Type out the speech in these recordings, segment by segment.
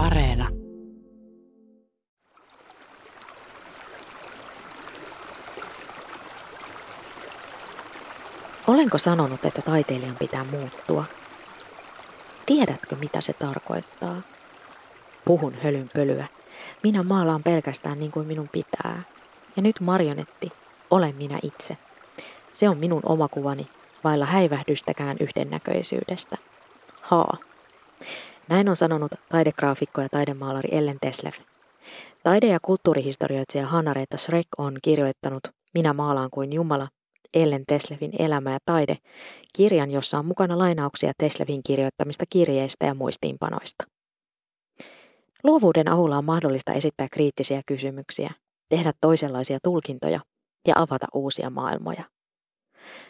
Areena. Olenko sanonut, että taiteilijan pitää muuttua? Tiedätkö, mitä se tarkoittaa? Puhun hölynpölyä. Minä maalaan pelkästään niin kuin minun pitää. Ja nyt marionetti, olen minä itse. Se on minun omakuvani, vailla häivähdystäkään yhdennäköisyydestä. Haa. Näin on sanonut taidegraafikko ja taidemaalari Ellen Teslev. Taide- ja kulttuurihistorioitsija Hanna-Reetta Schreck on kirjoittanut Minä maalaan kuin Jumala, Ellen Teslevin elämä ja taide, kirjan, jossa on mukana lainauksia Teslevin kirjoittamista kirjeistä ja muistiinpanoista. Luovuuden avulla on mahdollista esittää kriittisiä kysymyksiä, tehdä toisenlaisia tulkintoja ja avata uusia maailmoja.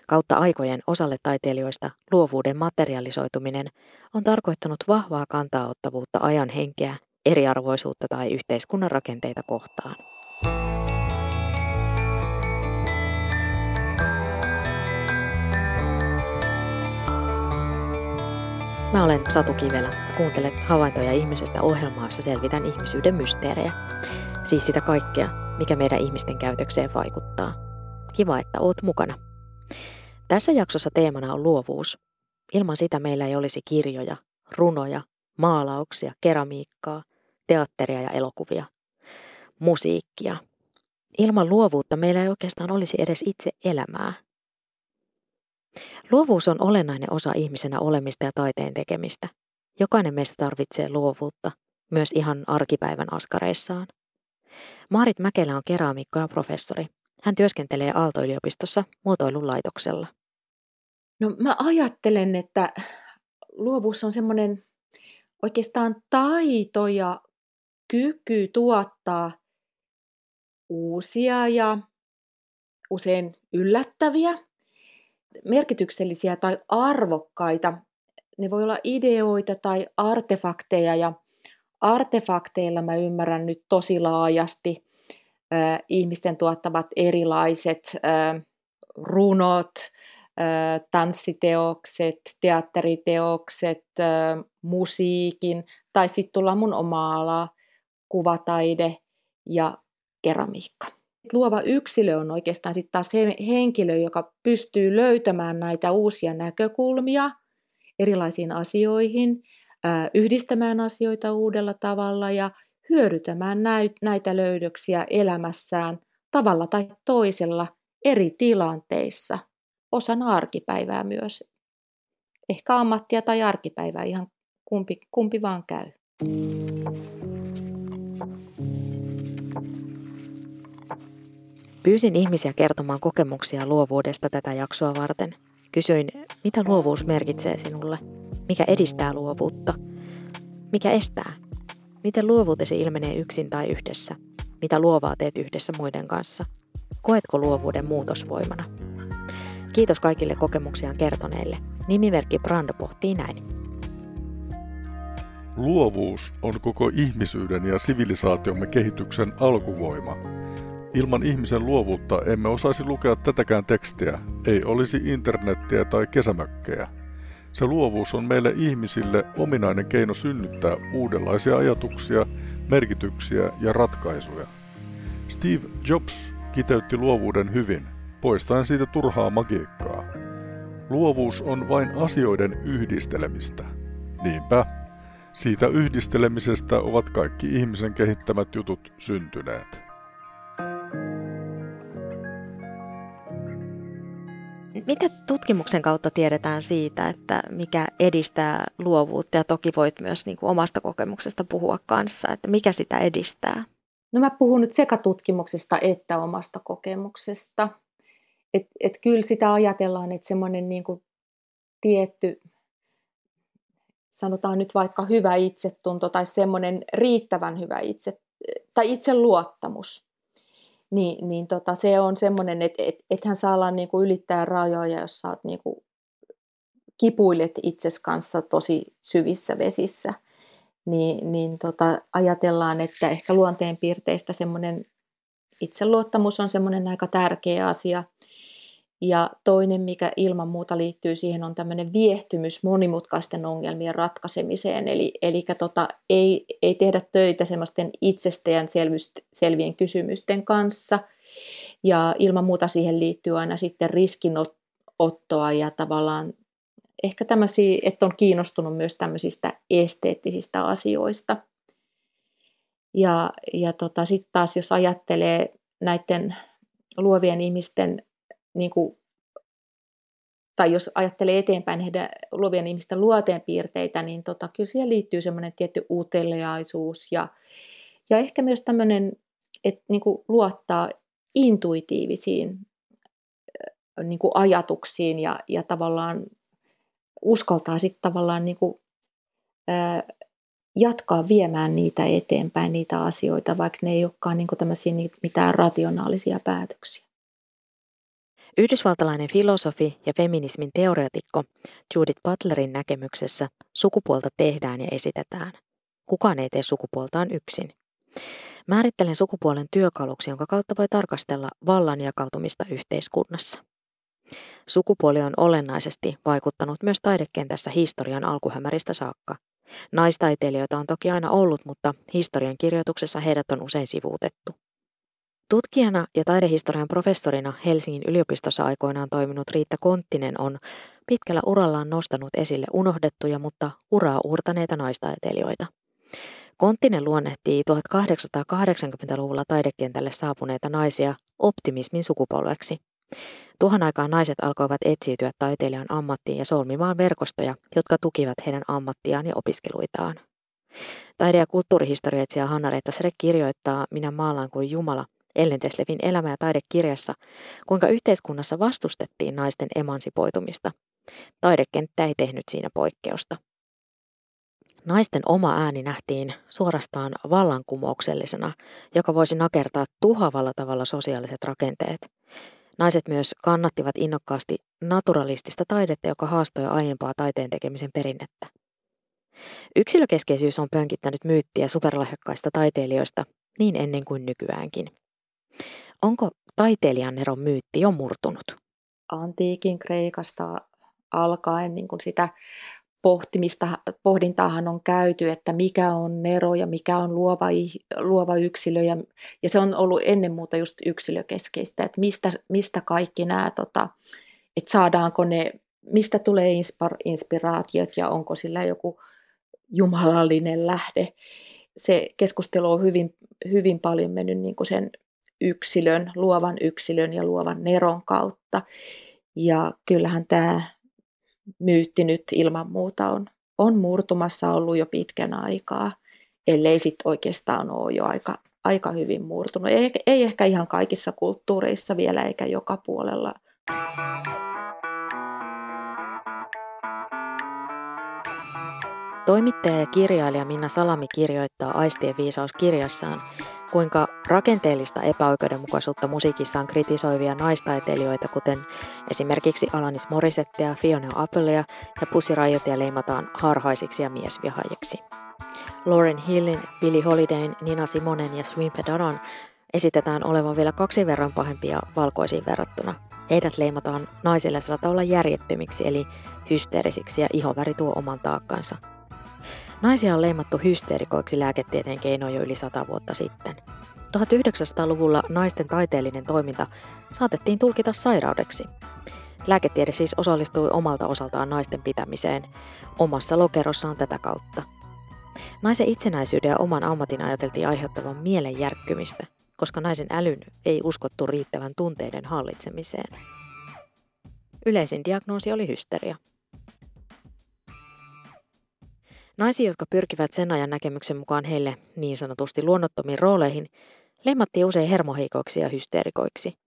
Kautta aikojen osalle taiteilijoista luovuuden materialisoituminen on tarkoittanut vahvaa kantaottavuutta ajan henkeä, eriarvoisuutta tai yhteiskunnan rakenteita kohtaan. Mä olen Satu Kivelä. Kuuntelet havaintoja ihmisestä ohjelmaa, jossa selvitän ihmisyyden mysteerejä. Siis sitä kaikkea, mikä meidän ihmisten käytökseen vaikuttaa. Kiva, että oot mukana. Tässä jaksossa teemana on luovuus. Ilman sitä meillä ei olisi kirjoja, runoja, maalauksia, keramiikkaa, teatteria ja elokuvia, musiikkia. Ilman luovuutta meillä ei oikeastaan olisi edes itse elämää. Luovuus on olennainen osa ihmisenä olemista ja taiteen tekemistä. Jokainen meistä tarvitsee luovuutta, myös ihan arkipäivän askareissaan. Maarit Mäkelä on keraamikko ja professori. Hän työskentelee Aalto-yliopistossa muotoilun laitoksella. No mä ajattelen, että luovuus on semmoinen oikeastaan taito ja kyky tuottaa uusia ja usein yllättäviä, merkityksellisiä tai arvokkaita. Ne voi olla ideoita tai artefakteja ja artefakteilla mä ymmärrän nyt tosi laajasti ihmisten tuottavat erilaiset runot, tanssiteokset, teatteriteokset, musiikin tai sitten tullaan mun oma ala, kuvataide ja keramiikka. Luova yksilö on oikeastaan sitten taas henkilö, joka pystyy löytämään näitä uusia näkökulmia erilaisiin asioihin, yhdistämään asioita uudella tavalla ja hyödytämään näitä löydöksiä elämässään tavalla tai toisella eri tilanteissa – osana arkipäivää myös. Ehkä ammattia tai arkipäivää, ihan kumpi, kumpi vaan käy. Pyysin ihmisiä kertomaan kokemuksia luovuudesta tätä jaksoa varten. Kysyin, mitä luovuus merkitsee sinulle? Mikä edistää luovuutta? Mikä estää? Miten luovuutesi ilmenee yksin tai yhdessä? Mitä luovaa teet yhdessä muiden kanssa? Koetko luovuuden muutosvoimana? Kiitos kaikille kokemuksiaan kertoneille. Nimimerkki Brando pohtii näin. Luovuus on koko ihmisyyden ja sivilisaatiomme kehityksen alkuvoima. Ilman ihmisen luovuutta emme osaisi lukea tätäkään tekstiä, ei olisi internettiä tai kesämökkejä. Se luovuus on meille ihmisille ominainen keino synnyttää uudenlaisia ajatuksia, merkityksiä ja ratkaisuja. Steve Jobs kiteytti luovuuden hyvin – poistaen siitä turhaa magiikkaa. Luovuus on vain asioiden yhdistelemistä. Niinpä, siitä yhdistelemisestä ovat kaikki ihmisen kehittämät jutut syntyneet. Mitä tutkimuksen kautta tiedetään siitä, että mikä edistää luovuutta ja toki voit myös niin kuin omasta kokemuksesta puhua kanssa, että mikä sitä edistää? No mä puhun nyt sekä tutkimuksesta että omasta kokemuksesta. Et, et kyllä sitä ajatellaan, että semmoinen niin kuin tietty, sanotaan nyt vaikka hyvä itsetunto tai semmoinen riittävän hyvä itse, tai itseluottamus, niin, niin tota, se on semmoinen, että et, ethän saa olla niin kuin ylittää rajoja, jos sä oot niin kuin kipuilet itses kanssa tosi syvissä vesissä, niin, niin tota, ajatellaan, että ehkä luonteenpiirteistä semmoinen itseluottamus on semmoinen aika tärkeä asia – Ja toinen, mikä ilman muuta liittyy siihen, on tämmöinen viehtymys monimutkaisten ongelmien ratkaisemiseen. Eli, eli tota, ei, ei tehdä töitä semmoisten itsestään selvien kysymysten kanssa. Ja ilman muuta siihen liittyy aina sitten riskinottoa ja tavallaan ehkä tämmöisiä, että on kiinnostunut myös tämmöisistä esteettisistä asioista. Ja, ja tota, sitten taas jos ajattelee näiden luovien ihmisten, niin kuin, tai jos ajattelee eteenpäin heidän luovien ihmisten luoteenpiirteitä, niin tota, kyllä siihen liittyy semmoinen tietty uteliaisuus ja, ja ehkä myös tämmöinen, että niin kuin luottaa intuitiivisiin niin kuin ajatuksiin ja, ja tavallaan uskaltaa sitten tavallaan niin kuin, jatkaa viemään niitä eteenpäin, niitä asioita, vaikka ne ei olekaan niin kuin tämmöisiä mitään rationaalisia päätöksiä. Yhdysvaltalainen filosofi ja feminismin teoreetikko Judith Butlerin näkemyksessä sukupuolta tehdään ja esitetään. Kukaan ei tee sukupuoltaan yksin. Määrittelen sukupuolen työkaluksi, jonka kautta voi tarkastella vallan jakautumista yhteiskunnassa. Sukupuoli on olennaisesti vaikuttanut myös taidekentässä historian alkuhämäristä saakka. Naistaiteilijoita on toki aina ollut, mutta historian kirjoituksessa heidät on usein sivuutettu. Tutkijana ja taidehistorian professorina Helsingin yliopistossa aikoinaan toiminut Riitta Konttinen on pitkällä urallaan nostanut esille unohdettuja, mutta uraa uurtaneita naistaiteilijoita. Konttinen luonnehtii 1880-luvulla taidekentälle saapuneita naisia optimismin sukupolveksi. Tuohon aikaan naiset alkoivat etsiytyä taiteilijan ammattiin ja solmimaan verkostoja, jotka tukivat heidän ammattiaan ja opiskeluitaan. Taide- ja kulttuurihistorioitsija Hanna-Reetta Srek kirjoittaa Minä maalaan kuin Jumala Ellen Teslevin elämä- ja taidekirjassa, kuinka yhteiskunnassa vastustettiin naisten emansipoitumista. Taidekenttä ei tehnyt siinä poikkeusta. Naisten oma ääni nähtiin suorastaan vallankumouksellisena, joka voisi nakertaa tuhavalla tavalla sosiaaliset rakenteet. Naiset myös kannattivat innokkaasti naturalistista taidetta, joka haastoi aiempaa taiteen tekemisen perinnettä. Yksilökeskeisyys on pönkittänyt myyttiä superlahjakkaista taiteilijoista niin ennen kuin nykyäänkin. Onko taiteilijan eron myytti jo murtunut? Antiikin Kreikasta alkaen niin kuin sitä pohtimista, pohdintaahan on käyty, että mikä on Nero ja mikä on luova, luova yksilö. Ja, ja se on ollut ennen muuta just yksilökeskeistä, että mistä, mistä kaikki nämä, tota, että saadaanko ne, mistä tulee inspiraatiot ja onko sillä joku jumalallinen lähde. Se keskustelu on hyvin, hyvin paljon mennyt niin kuin sen yksilön, luovan yksilön ja luovan Neron kautta. Ja kyllähän tämä myytti nyt ilman muuta on, on murtumassa ollut jo pitkän aikaa, ellei sitten oikeastaan ole jo aika, aika hyvin murtunut. Ei, ei ehkä ihan kaikissa kulttuureissa vielä eikä joka puolella. Toimittaja ja kirjailija Minna Salami kirjoittaa Aistien viisaus kirjassaan, kuinka rakenteellista epäoikeudenmukaisuutta musiikissaan kritisoivia naistaiteilijoita, kuten esimerkiksi Alanis Morissettea, Fiona Applea ja Pussy Riotia leimataan harhaisiksi ja miesvihajiksi. Lauren Hillin, Billie Holidayn, Nina Simonen ja Swimpe Dadan esitetään olevan vielä kaksi verran pahempia valkoisiin verrattuna. Heidät leimataan naisille sillä tavalla järjettömiksi eli hysteerisiksi ja ihoväri tuo oman taakkansa – Naisia on leimattu hysteerikoiksi lääketieteen keinoin jo yli sata vuotta sitten. 1900-luvulla naisten taiteellinen toiminta saatettiin tulkita sairaudeksi. Lääketiede siis osallistui omalta osaltaan naisten pitämiseen omassa lokerossaan tätä kautta. Naisen itsenäisyyden ja oman ammatin ajateltiin aiheuttavan mielen järkkymistä, koska naisen älyn ei uskottu riittävän tunteiden hallitsemiseen. Yleisin diagnoosi oli hysteria. Naisia, jotka pyrkivät sen ajan näkemyksen mukaan heille niin sanotusti luonnottomiin rooleihin, leimattiin usein hermoheikoiksi ja hysteerikoiksi.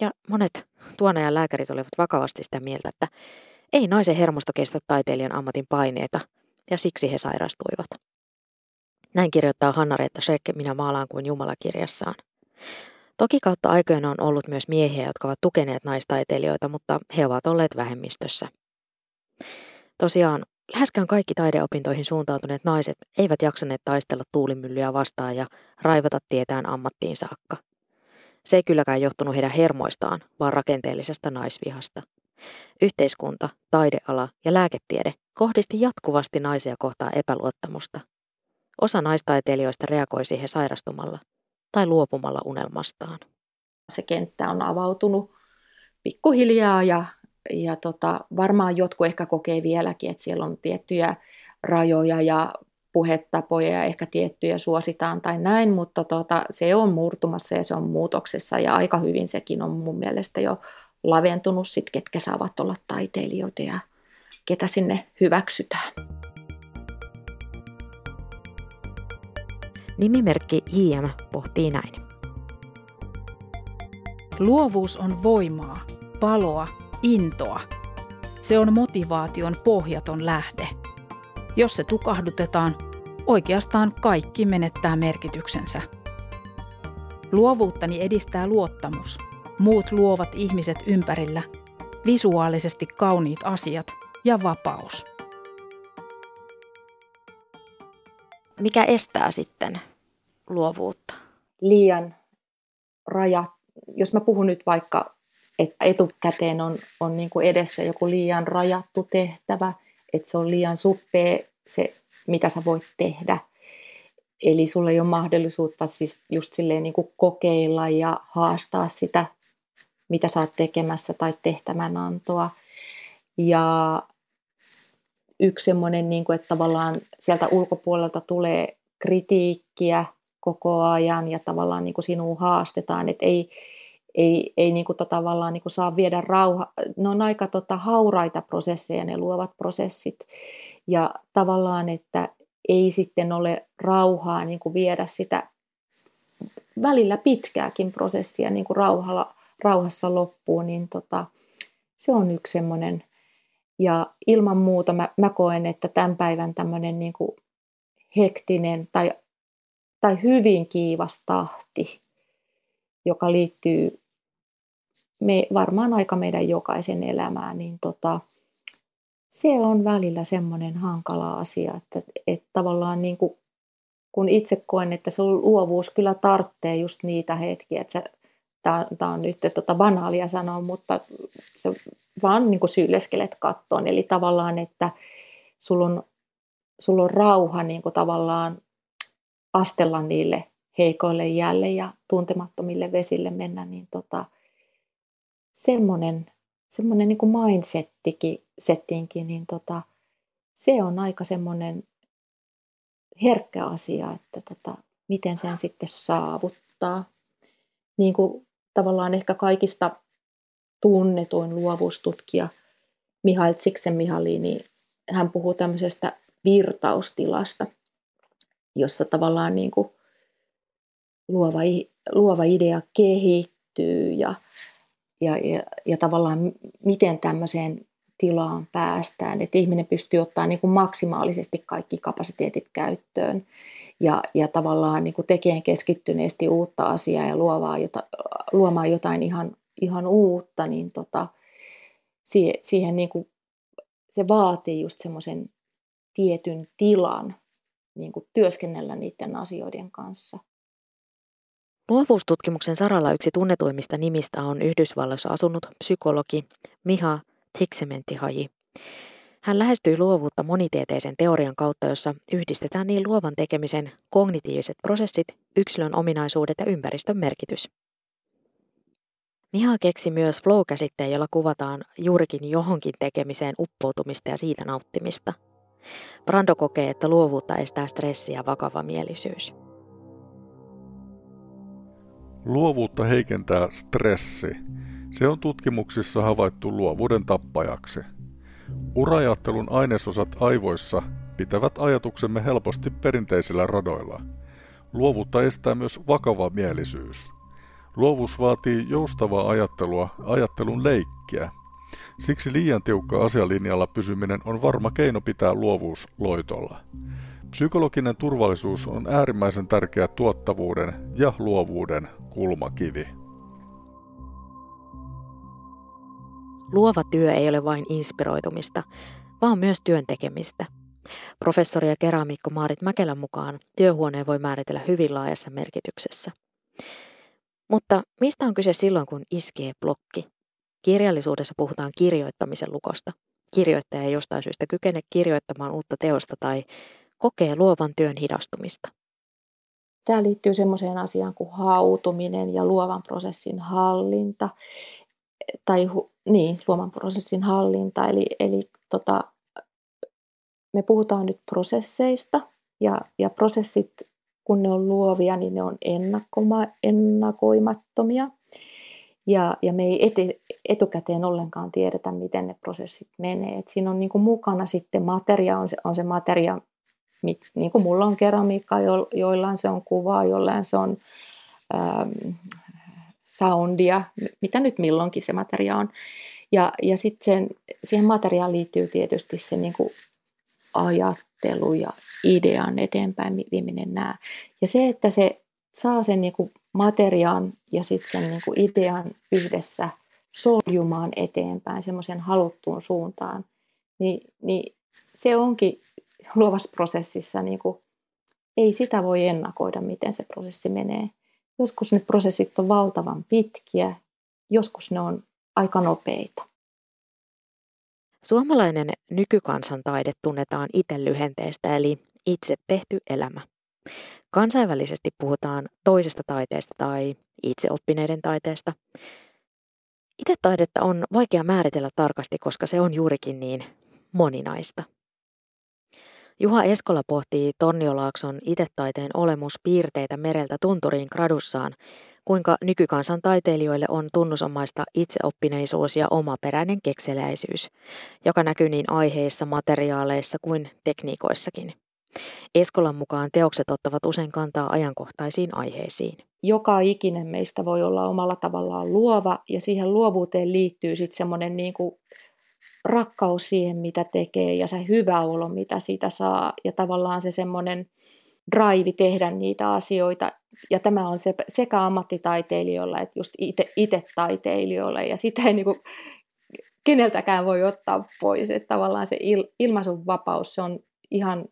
Ja monet tuon ajan lääkärit olivat vakavasti sitä mieltä, että ei naisen hermosto kestä taiteilijan ammatin paineita, ja siksi he sairastuivat. Näin kirjoittaa Hanna-Reetta Schreck Minä maalaan kuin Jumala kirjassaan. Toki kautta aikojen on ollut myös miehiä, jotka ovat tukeneet naistaiteilijoita, mutta he ovat olleet vähemmistössä. Tosiaan Läheskään kaikki taideopintoihin suuntautuneet naiset eivät jaksaneet taistella tuulimyllyä vastaan ja raivata tietään ammattiin saakka. Se ei kylläkään johtunut heidän hermoistaan, vaan rakenteellisesta naisvihasta. Yhteiskunta, taideala ja lääketiede kohdisti jatkuvasti naisia kohtaan epäluottamusta. Osa naistaiteilijoista reagoi siihen sairastumalla tai luopumalla unelmastaan. Se kenttä on avautunut pikkuhiljaa ja, ja tota, varmaan jotkut ehkä kokee vieläkin, että siellä on tiettyjä rajoja ja puhetapoja ja ehkä tiettyjä suositaan tai näin, mutta tota, se on murtumassa ja se on muutoksessa ja aika hyvin sekin on mun mielestä jo laventunut sit, ketkä saavat olla taiteilijoita ja ketä sinne hyväksytään. Nimimerkki JM pohtii näin. Luovuus on voimaa, paloa, intoa. Se on motivaation pohjaton lähde. Jos se tukahdutetaan, oikeastaan kaikki menettää merkityksensä. Luovuuttani edistää luottamus, muut luovat ihmiset ympärillä, visuaalisesti kauniit asiat ja vapaus. Mikä estää sitten luovuutta? Liian rajat. Jos mä puhun nyt vaikka, että etukäteen on, on niin kuin edessä joku liian rajattu tehtävä, että se on liian suppea se, mitä sä voit tehdä. Eli sulla ei ole mahdollisuutta siis just silleen niin kuin kokeilla ja haastaa sitä, mitä sä oot tekemässä tai tehtävänantoa. Ja yksi semmoinen, niin että tavallaan sieltä ulkopuolelta tulee kritiikkiä koko ajan ja tavallaan niin kuin sinua haastetaan, että ei, ei, ei niin kuin, tavallaan niin kuin saa viedä rauha. Ne on aika tota, hauraita prosesseja, ne luovat prosessit. Ja tavallaan, että ei sitten ole rauhaa niin kuin viedä sitä välillä pitkääkin prosessia niin kuin rauhalla, rauhassa loppuun, niin tota, se on yksi semmoinen. Ja ilman muuta mä, mä koen, että tämän päivän tämmöinen niin kuin hektinen tai, tai hyvin kiivas tahti, joka liittyy me, varmaan aika meidän jokaisen elämään, niin tota, se on välillä semmoinen hankala asia, että, että tavallaan niin kuin, kun itse koen, että se luovuus kyllä tarvitsee just niitä hetkiä, että tämä on nyt tota banaalia sanoa, mutta se vaan niin kuin syyleskelet kattoon. Eli tavallaan, että sulla on, sulla on rauha niin kuin tavallaan astella niille heikoille jälle ja tuntemattomille vesille mennä, niin tota, semmoinen, semmoinen niin kuin mindsettikin, settinkin, niin tota, se on aika semmoinen herkkä asia, että tota, miten sen sitten saavuttaa. Niin kuin tavallaan ehkä kaikista tunnetuin luovuustutkija Mihail Csikszentmihalyi, niin hän puhuu tämmöisestä virtaustilasta, jossa tavallaan niin kuin luova, luova idea kehittyy ja, ja, ja, ja tavallaan miten tämmöiseen tilaan päästään, että ihminen pystyy ottaa niin kuin maksimaalisesti kaikki kapasiteetit käyttöön ja, ja tavallaan niin kuin tekemään keskittyneesti uutta asiaa ja luovaa jota, luomaan jotain ihan, ihan uutta, niin tota, siihen, siihen niin kuin, se vaatii just semmoisen tietyn tilan niin kuin työskennellä niiden asioiden kanssa. Luovuustutkimuksen saralla yksi tunnetuimmista nimistä on Yhdysvalloissa asunut psykologi Miha Csikszentmihalyi. Hän lähestyi luovuutta monitieteisen teorian kautta, jossa yhdistetään niin luovan tekemisen kognitiiviset prosessit, yksilön ominaisuudet ja ympäristön merkitys. Miha keksi myös flow-käsitteen, jolla kuvataan juurikin johonkin tekemiseen uppoutumista ja siitä nauttimista. Brando kokee, että luovuutta estää stressi ja vakava mielisyys. Luovuutta heikentää stressi. Se on tutkimuksissa havaittu luovuuden tappajaksi – Urajattelun ainesosat aivoissa pitävät ajatuksemme helposti perinteisillä radoilla. Luovuutta estää myös vakava mielisyys. Luovuus vaatii joustavaa ajattelua, ajattelun leikkiä. Siksi liian tiukka asialinjalla pysyminen on varma keino pitää luovuus loitolla. Psykologinen turvallisuus on äärimmäisen tärkeä tuottavuuden ja luovuuden kulmakivi. Luova työ ei ole vain inspiroitumista, vaan myös työn tekemistä. Professori ja keramikko Maarit Mäkelän mukaan työhuoneen voi määritellä hyvin laajassa merkityksessä. Mutta mistä on kyse silloin, kun iskee blokki? Kirjallisuudessa puhutaan kirjoittamisen lukosta. Kirjoittaja ei jostain syystä kykene kirjoittamaan uutta teosta tai kokee luovan työn hidastumista. Tämä liittyy sellaiseen asiaan kuin hautuminen ja luovan prosessin hallinta. Tai niin, luovan prosessin hallinta. Eli, eli tota, me puhutaan nyt prosesseista ja, ja prosessit, kun ne on luovia, niin ne on ennakoma, ennakoimattomia. Ja, ja me ei eti, etukäteen ollenkaan tiedetä, miten ne prosessit menee. Et siinä on niin kuin mukana sitten materia, on se, on se materia, mit, niin kuin mulla on keramiikka, jo, joillain se on kuvaa, jollain se on ähm, soundia, mitä nyt milloinkin se materia on. Ja, ja sitten siihen materiaan liittyy tietysti se niin kuin ajattelu ja idean eteenpäin vieminen nämä. Ja se, että se saa sen niin kuin materiaan ja sitten sen niin kuin idean yhdessä soljumaan eteenpäin semmoisen haluttuun suuntaan, niin, niin se onkin luovassa prosessissa, niin kuin, ei sitä voi ennakoida, miten se prosessi menee. Joskus ne prosessit on valtavan pitkiä, joskus ne on aika nopeita. Suomalainen nykykansantaide tunnetaan itse lyhenteestä eli itse tehty elämä. Kansainvälisesti puhutaan toisesta taiteesta tai itseoppineiden taiteesta. Itse taidetta on vaikea määritellä tarkasti, koska se on juurikin niin moninaista. Juha Eskola pohtii Torniolaakson itetaiteen olemuspiirteitä mereltä tunturiin gradussaan, kuinka nykykansan taiteilijoille on tunnusomaista itseoppineisuus ja omaperäinen kekseläisyys, joka näkyy niin aiheissa, materiaaleissa kuin tekniikoissakin. Eskolan mukaan teokset ottavat usein kantaa ajankohtaisiin aiheisiin. Joka ikinen meistä voi olla omalla tavallaan luova ja siihen luovuuteen liittyy sitten semmoinen niin kuin rakkaus siihen, mitä tekee ja se hyvä olo, mitä siitä saa ja tavallaan se semmoinen drive tehdä niitä asioita. Ja tämä on se, sekä ammattitaiteilijoilla että just itse taiteilijoilla ja sitä ei niin kuin keneltäkään voi ottaa pois. Että tavallaan se il, ilmaisun vapaus, se on ihan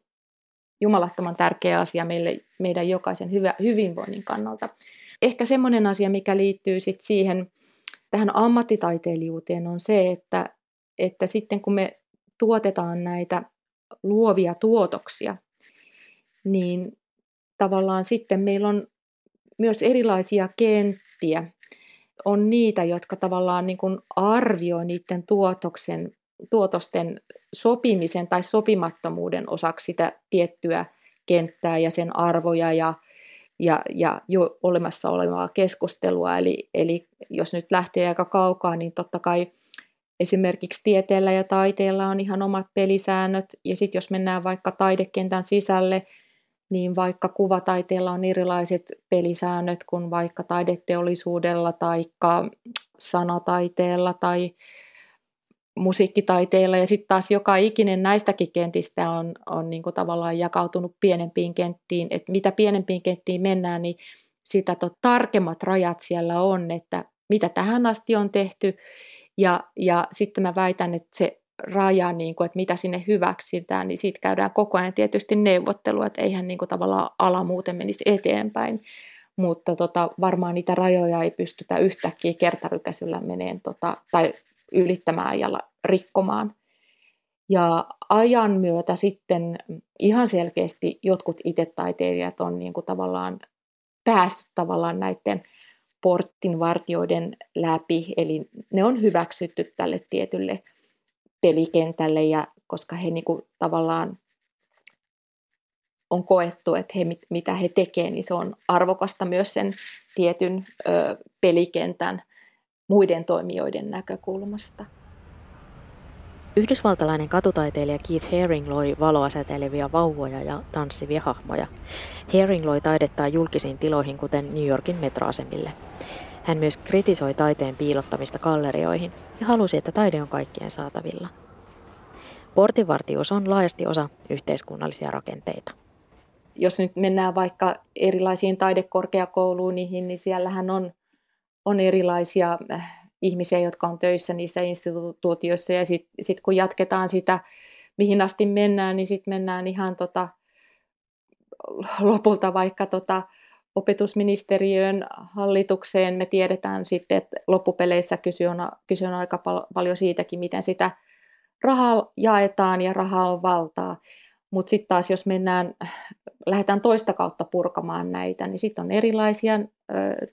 jumalattoman tärkeä asia meille, meidän jokaisen hyvä, hyvinvoinnin kannalta. Ehkä semmoinen asia, mikä liittyy sit siihen tähän ammattitaiteilijuuteen on se, että, että sitten kun me tuotetaan näitä luovia tuotoksia, niin tavallaan sitten meillä on myös erilaisia kenttiä. On niitä, jotka tavallaan niin kuin arvioi niiden tuotoksen, tuotosten sopimisen tai sopimattomuuden osaksi sitä tiettyä kenttää ja sen arvoja ja, ja, ja jo olemassa olevaa keskustelua. Eli, eli jos nyt lähtee aika kaukaa, niin totta kai esimerkiksi tieteellä ja taiteella on ihan omat pelisäännöt. Ja sitten jos mennään vaikka taidekentän sisälle, niin vaikka kuvataiteella on erilaiset pelisäännöt kuin vaikka taideteollisuudella tai sanataiteella tai musiikkitaiteilla ja sitten taas joka ikinen näistäkin kentistä on, on niin kuin tavallaan jakautunut pienempiin kenttiin, että mitä pienempiin kenttiin mennään, niin sitä tarkemmat rajat siellä on, että mitä tähän asti on tehty ja, ja sitten mä väitän, että se raja, niin kuin, että mitä sinne hyväksytään, niin siitä käydään koko ajan tietysti neuvottelua, että eihän niin kuin, tavallaan ala muuten menisi eteenpäin. Mutta tota, varmaan niitä rajoja ei pystytä yhtäkkiä kertarykäisyllä meneen tota, tai ylittämään ja rikkomaan. Ja ajan myötä sitten ihan selkeästi jotkut itse-taiteilijat on niin kuin tavallaan päässyt tavallaan näiden porttinvartioiden läpi, eli ne on hyväksytty tälle tietylle pelikentälle, ja koska he niin kuin tavallaan on koettu, että he, mitä he tekevät, niin se on arvokasta myös sen tietyn ö, pelikentän muiden toimijoiden näkökulmasta. Yhdysvaltalainen katutaiteilija Keith Haring loi valoa säteilevia vauvoja ja tanssivia hahmoja. Haring loi taidettaa julkisiin tiloihin, kuten New Yorkin metroasemille. Hän myös kritisoi taiteen piilottamista gallerioihin ja halusi, että taide on kaikkien saatavilla. Portinvartijuus on laajasti osa yhteiskunnallisia rakenteita. Jos nyt mennään vaikka erilaisiin taidekorkeakouluihin, niin siellähän on, on erilaisia äh, ihmisiä, jotka on töissä niissä instituutioissa. Ja sitten sit kun jatketaan sitä, mihin asti mennään, niin sitten mennään ihan tota, lopulta vaikka tota, opetusministeriön hallitukseen. Me tiedetään sitten, että loppupeleissä kyse on, kyse on aika pal- paljon siitäkin, miten sitä rahaa jaetaan ja rahaa on valtaa. Mutta sitten taas, jos mennään, lähdetään toista kautta purkamaan näitä, niin sitten on erilaisia ö,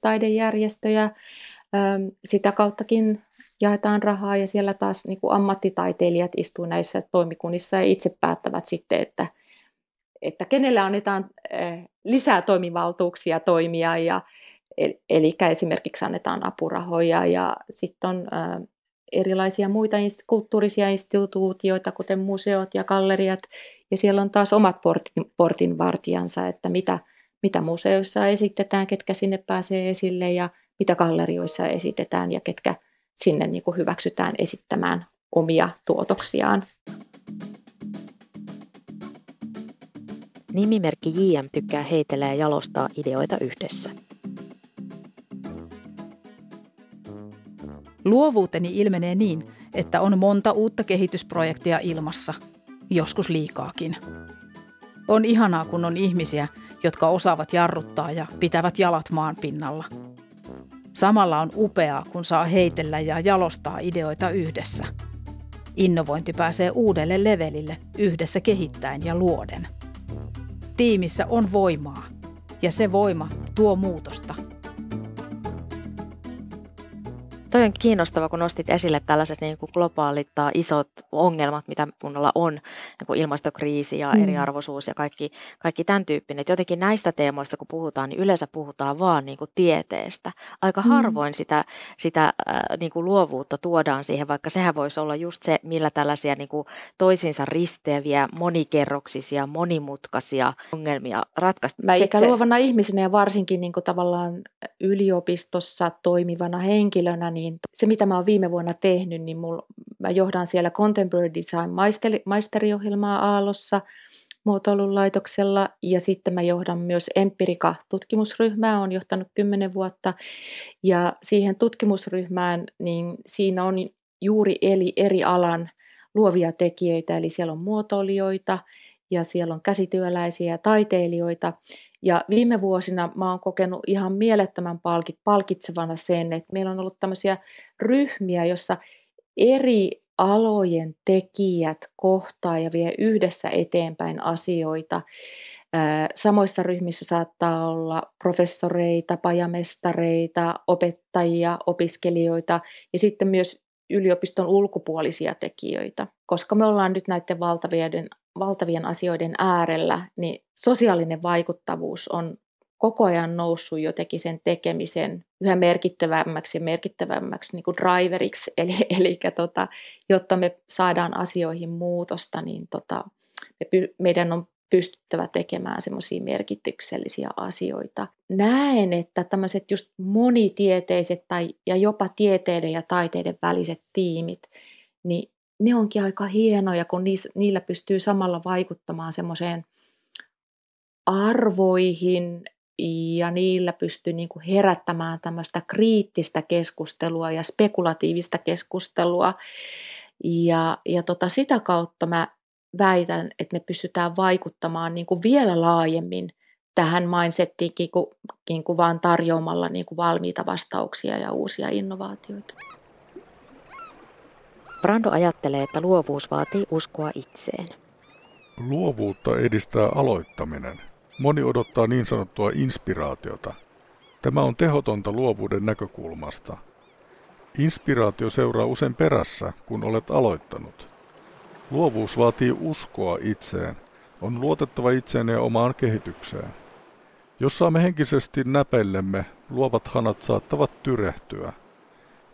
taidejärjestöjä. Sitä kauttakin jaetaan rahaa ja siellä taas niin kuin ammattitaiteilijat istuu näissä toimikunnissa ja itse päättävät sitten, että, että kenelle annetaan lisää toimivaltuuksia toimia ja Eli esimerkiksi annetaan apurahoja ja sitten on erilaisia muita kulttuurisia instituutioita, kuten museot ja galleriat, ja siellä on taas omat portin, portinvartijansa, että mitä, mitä museoissa esitetään, ketkä sinne pääsee esille, ja mitä gallerioissa esitetään, ja ketkä sinne niin kuin hyväksytään esittämään omia tuotoksiaan. Nimimerkki JM tykkää heitellä ja jalostaa ideoita yhdessä. Luovuuteni ilmenee niin, että on monta uutta kehitysprojektia ilmassa, joskus liikaakin. On ihanaa, kun on ihmisiä, jotka osaavat jarruttaa ja pitävät jalat maan pinnalla. Samalla on upeaa, kun saa heitellä ja jalostaa ideoita yhdessä. Innovointi pääsee uudelle levelille yhdessä kehittäen ja luoden. Tiimissä on voimaa, ja se voima tuo muutosta – Toi on kiinnostava, kun nostit esille tällaiset niin kuin globaalit tai isot ongelmat, mitä kunnalla on, niin kuin ilmastokriisi ja mm. eriarvoisuus ja kaikki, kaikki tämän tyyppinen. Et jotenkin näistä teemoista, kun puhutaan, niin yleensä puhutaan vaan niin kuin tieteestä. Aika mm. harvoin sitä, sitä äh, niin kuin luovuutta tuodaan siihen, vaikka sehän voisi olla just se, millä tällaisia niin kuin toisinsa risteäviä, monikerroksisia, monimutkaisia ongelmia ratkaista. Mä ikäluovana se... ihmisenä ja varsinkin niin kuin tavallaan yliopistossa toimivana henkilönä, niin niin se mitä mä oon viime vuonna tehnyt, niin mul, mä johdan siellä Contemporary Design maisteri, maisteriohjelmaa Aallossa muotoilun laitoksella ja sitten mä johdan myös Empirika-tutkimusryhmää, on johtanut kymmenen vuotta. Ja siihen tutkimusryhmään, niin siinä on juuri eli eri alan luovia tekijöitä, eli siellä on muotoilijoita ja siellä on käsityöläisiä ja taiteilijoita ja viime vuosina mä oon kokenut ihan mielettömän palkit, palkitsevana sen, että meillä on ollut tämmöisiä ryhmiä, jossa eri alojen tekijät kohtaa ja vie yhdessä eteenpäin asioita. Samoissa ryhmissä saattaa olla professoreita, pajamestareita, opettajia, opiskelijoita ja sitten myös yliopiston ulkopuolisia tekijöitä. Koska me ollaan nyt näiden valtavien valtavien asioiden äärellä, niin sosiaalinen vaikuttavuus on koko ajan noussut jotenkin sen tekemisen yhä merkittävämmäksi ja merkittävämmäksi niin kuin driveriksi. Eli, eli tota, jotta me saadaan asioihin muutosta, niin tota, me, meidän on pystyttävä tekemään semmoisia merkityksellisiä asioita. Näen, että tämmöiset just monitieteiset tai, ja jopa tieteiden ja taiteiden väliset tiimit, niin ne onkin aika hienoja, kun niillä pystyy samalla vaikuttamaan semmoiseen arvoihin ja niillä pystyy niin kuin herättämään tämmöistä kriittistä keskustelua ja spekulatiivista keskustelua. Ja, ja tota, sitä kautta mä väitän, että me pystytään vaikuttamaan niin kuin vielä laajemmin tähän mindsettiinkin kuin, kuin vaan tarjoamalla niin kuin valmiita vastauksia ja uusia innovaatioita. Brando ajattelee, että luovuus vaatii uskoa itseen. Luovuutta edistää aloittaminen. Moni odottaa niin sanottua inspiraatiota. Tämä on tehotonta luovuuden näkökulmasta. Inspiraatio seuraa usein perässä, kun olet aloittanut. Luovuus vaatii uskoa itseen. On luotettava itseen ja omaan kehitykseen. Jos saamme henkisesti näpellemme, luovat hanat saattavat tyrehtyä.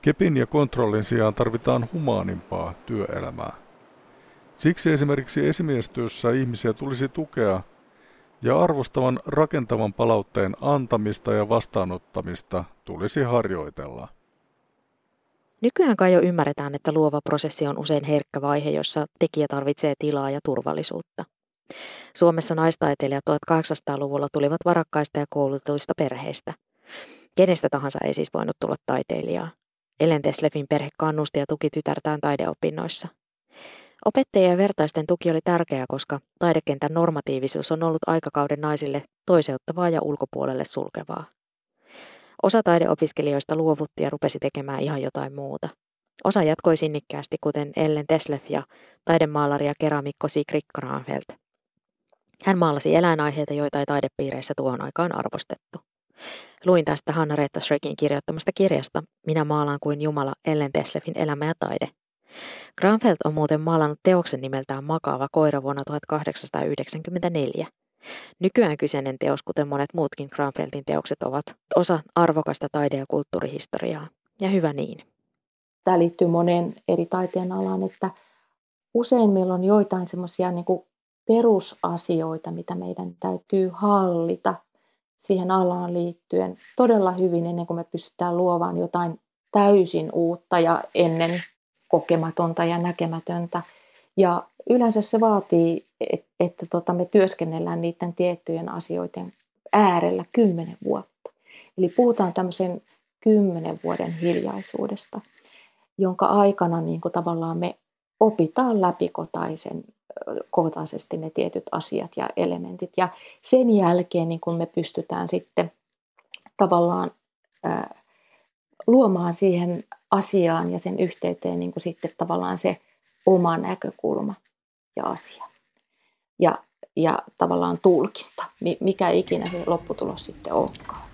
Kepin ja kontrollin sijaan tarvitaan humaanimpaa työelämää. Siksi esimerkiksi esimiestyössä ihmisiä tulisi tukea ja arvostavan rakentavan palautteen antamista ja vastaanottamista tulisi harjoitella. Nykyään kai jo ymmärretään, että luova prosessi on usein herkkä vaihe, jossa tekijä tarvitsee tilaa ja turvallisuutta. Suomessa naistaiteilijat 1800-luvulla tulivat varakkaista ja koulutuista perheistä. Kenestä tahansa ei siis voinut tulla taiteilijaa. Ellen Teslefin perhe kannusti ja tuki tytärtään taideopinnoissa. Opettajien ja vertaisten tuki oli tärkeää, koska taidekentän normatiivisuus on ollut aikakauden naisille toiseuttavaa ja ulkopuolelle sulkevaa. Osa taideopiskelijoista luovutti ja rupesi tekemään ihan jotain muuta. Osa jatkoi sinnikkäästi, kuten Ellen Teslef ja taidemaalari ja keramikko Sigrid Granfeldt. Hän maalasi eläinaiheita, joita ei taidepiireissä tuohon aikaan arvostettu. Luin tästä Hanna Reetta Schreckin kirjoittamasta kirjasta Minä maalaan kuin Jumala Ellen Teslefin elämä ja taide. Granfeldt on muuten maalannut teoksen nimeltään Makaava koira vuonna 1894. Nykyään kyseinen teos, kuten monet muutkin Granfeltin teokset, ovat osa arvokasta taide- ja kulttuurihistoriaa. Ja hyvä niin. Tämä liittyy moneen eri taiteen alaan, että usein meillä on joitain semmoisia niin perusasioita, mitä meidän täytyy hallita siihen alaan liittyen todella hyvin ennen kuin me pystytään luovaan jotain täysin uutta ja ennen kokematonta ja näkemätöntä. Ja yleensä se vaatii, että, että tota, me työskennellään niiden tiettyjen asioiden äärellä kymmenen vuotta. Eli puhutaan tämmöisen kymmenen vuoden hiljaisuudesta, jonka aikana niin kuin tavallaan me opitaan läpikotaisen kohtaisesti ne tietyt asiat ja elementit. Ja sen jälkeen niin kun me pystytään sitten tavallaan ää, luomaan siihen asiaan ja sen yhteyteen niin kuin sitten tavallaan se oma näkökulma ja asia. Ja, ja tavallaan tulkinta, mikä ikinä se lopputulos sitten onkaan.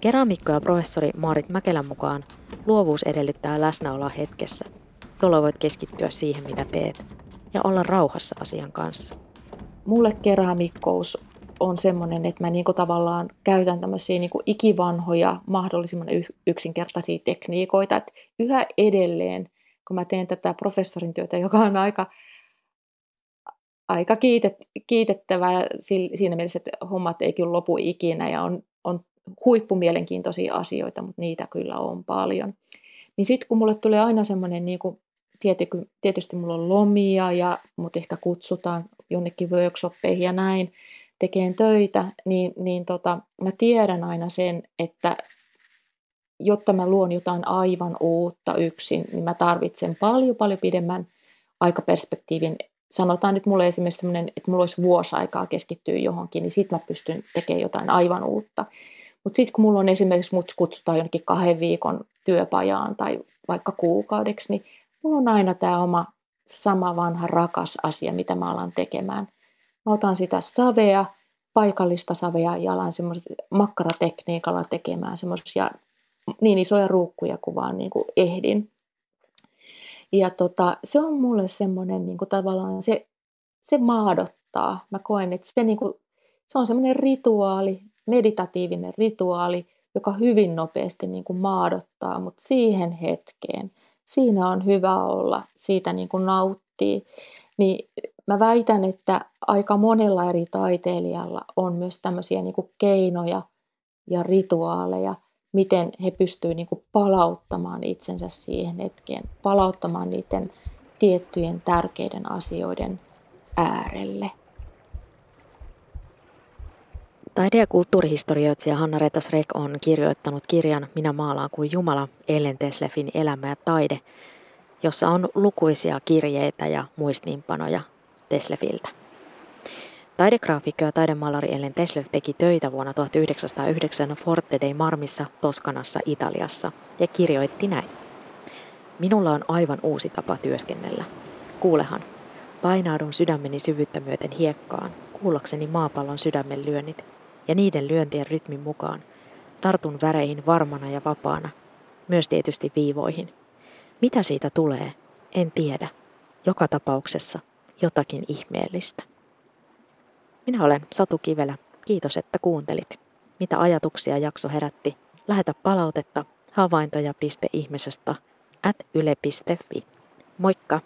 Keramikko ja professori Maarit Mäkelän mukaan luovuus edellyttää läsnäoloa hetkessä, jolloin voit keskittyä siihen, mitä teet, ja olla rauhassa asian kanssa. Mulle keramikkous on semmoinen, että mä niinku tavallaan käytän tämmöisiä niinku ikivanhoja, mahdollisimman yksinkertaisia tekniikoita. Et yhä edelleen, kun mä teen tätä professorin työtä, joka on aika, aika kiitet, kiitettävää siinä mielessä, että hommat ei kyllä lopu ikinä ja on, on huippumielenkiintoisia asioita, mutta niitä kyllä on paljon. Niin sitten kun mulle tulee aina semmoinen, niin tietysti mulla on lomia ja mut ehkä kutsutaan jonnekin workshoppeihin ja näin, tekeen töitä, niin, niin tota, mä tiedän aina sen, että jotta mä luon jotain aivan uutta yksin, niin mä tarvitsen paljon paljon pidemmän aikaperspektiivin. Sanotaan nyt mulle esimerkiksi sellainen, että mulla olisi vuosi aikaa keskittyä johonkin, niin sit mä pystyn tekemään jotain aivan uutta. Mutta sitten kun mulla on esimerkiksi, mut kutsutaan jonnekin kahden viikon työpajaan tai vaikka kuukaudeksi, niin mulla on aina tämä oma sama vanha rakas asia, mitä mä alan tekemään. Mä otan sitä savea, paikallista savea ja alan makkaratekniikalla tekemään semmoisia niin isoja ruukkuja kuin vaan niin kuin ehdin. Ja tota, se on mulle semmoinen niin kuin tavallaan, se, se maadottaa. Mä koen, että se, niin kuin, se on semmoinen rituaali, meditatiivinen rituaali, joka hyvin nopeasti niin kuin maadottaa, mutta siihen hetkeen, siinä on hyvä olla, siitä niin kuin nauttii. Niin mä väitän, että aika monella eri taiteilijalla on myös tämmöisiä niin kuin keinoja ja rituaaleja, miten he pystyvät niin kuin palauttamaan itsensä siihen hetkeen, palauttamaan niiden tiettyjen tärkeiden asioiden äärelle. Taide- ja kulttuurihistorioitsija Hanna Retas Rek on kirjoittanut kirjan Minä maalaan kuin Jumala, Ellen Teslefin elämä ja taide, jossa on lukuisia kirjeitä ja muistiinpanoja Teslefiltä. Taidegraafikko ja taidemaalari Ellen Teslef teki töitä vuonna 1909 Forte dei Marmissa Toskanassa Italiassa ja kirjoitti näin. Minulla on aivan uusi tapa työskennellä. Kuulehan, painaudun sydämeni syvyyttä myöten hiekkaan, kuullakseni maapallon sydämen lyönnit ja niiden lyöntien rytmin mukaan tartun väreihin varmana ja vapaana, myös tietysti viivoihin. Mitä siitä tulee, en tiedä. Joka tapauksessa jotakin ihmeellistä. Minä olen Satu Kivelä. Kiitos, että kuuntelit. Mitä ajatuksia jakso herätti? Lähetä palautetta havaintoja.ihmisestä at yle.fi. Moikka!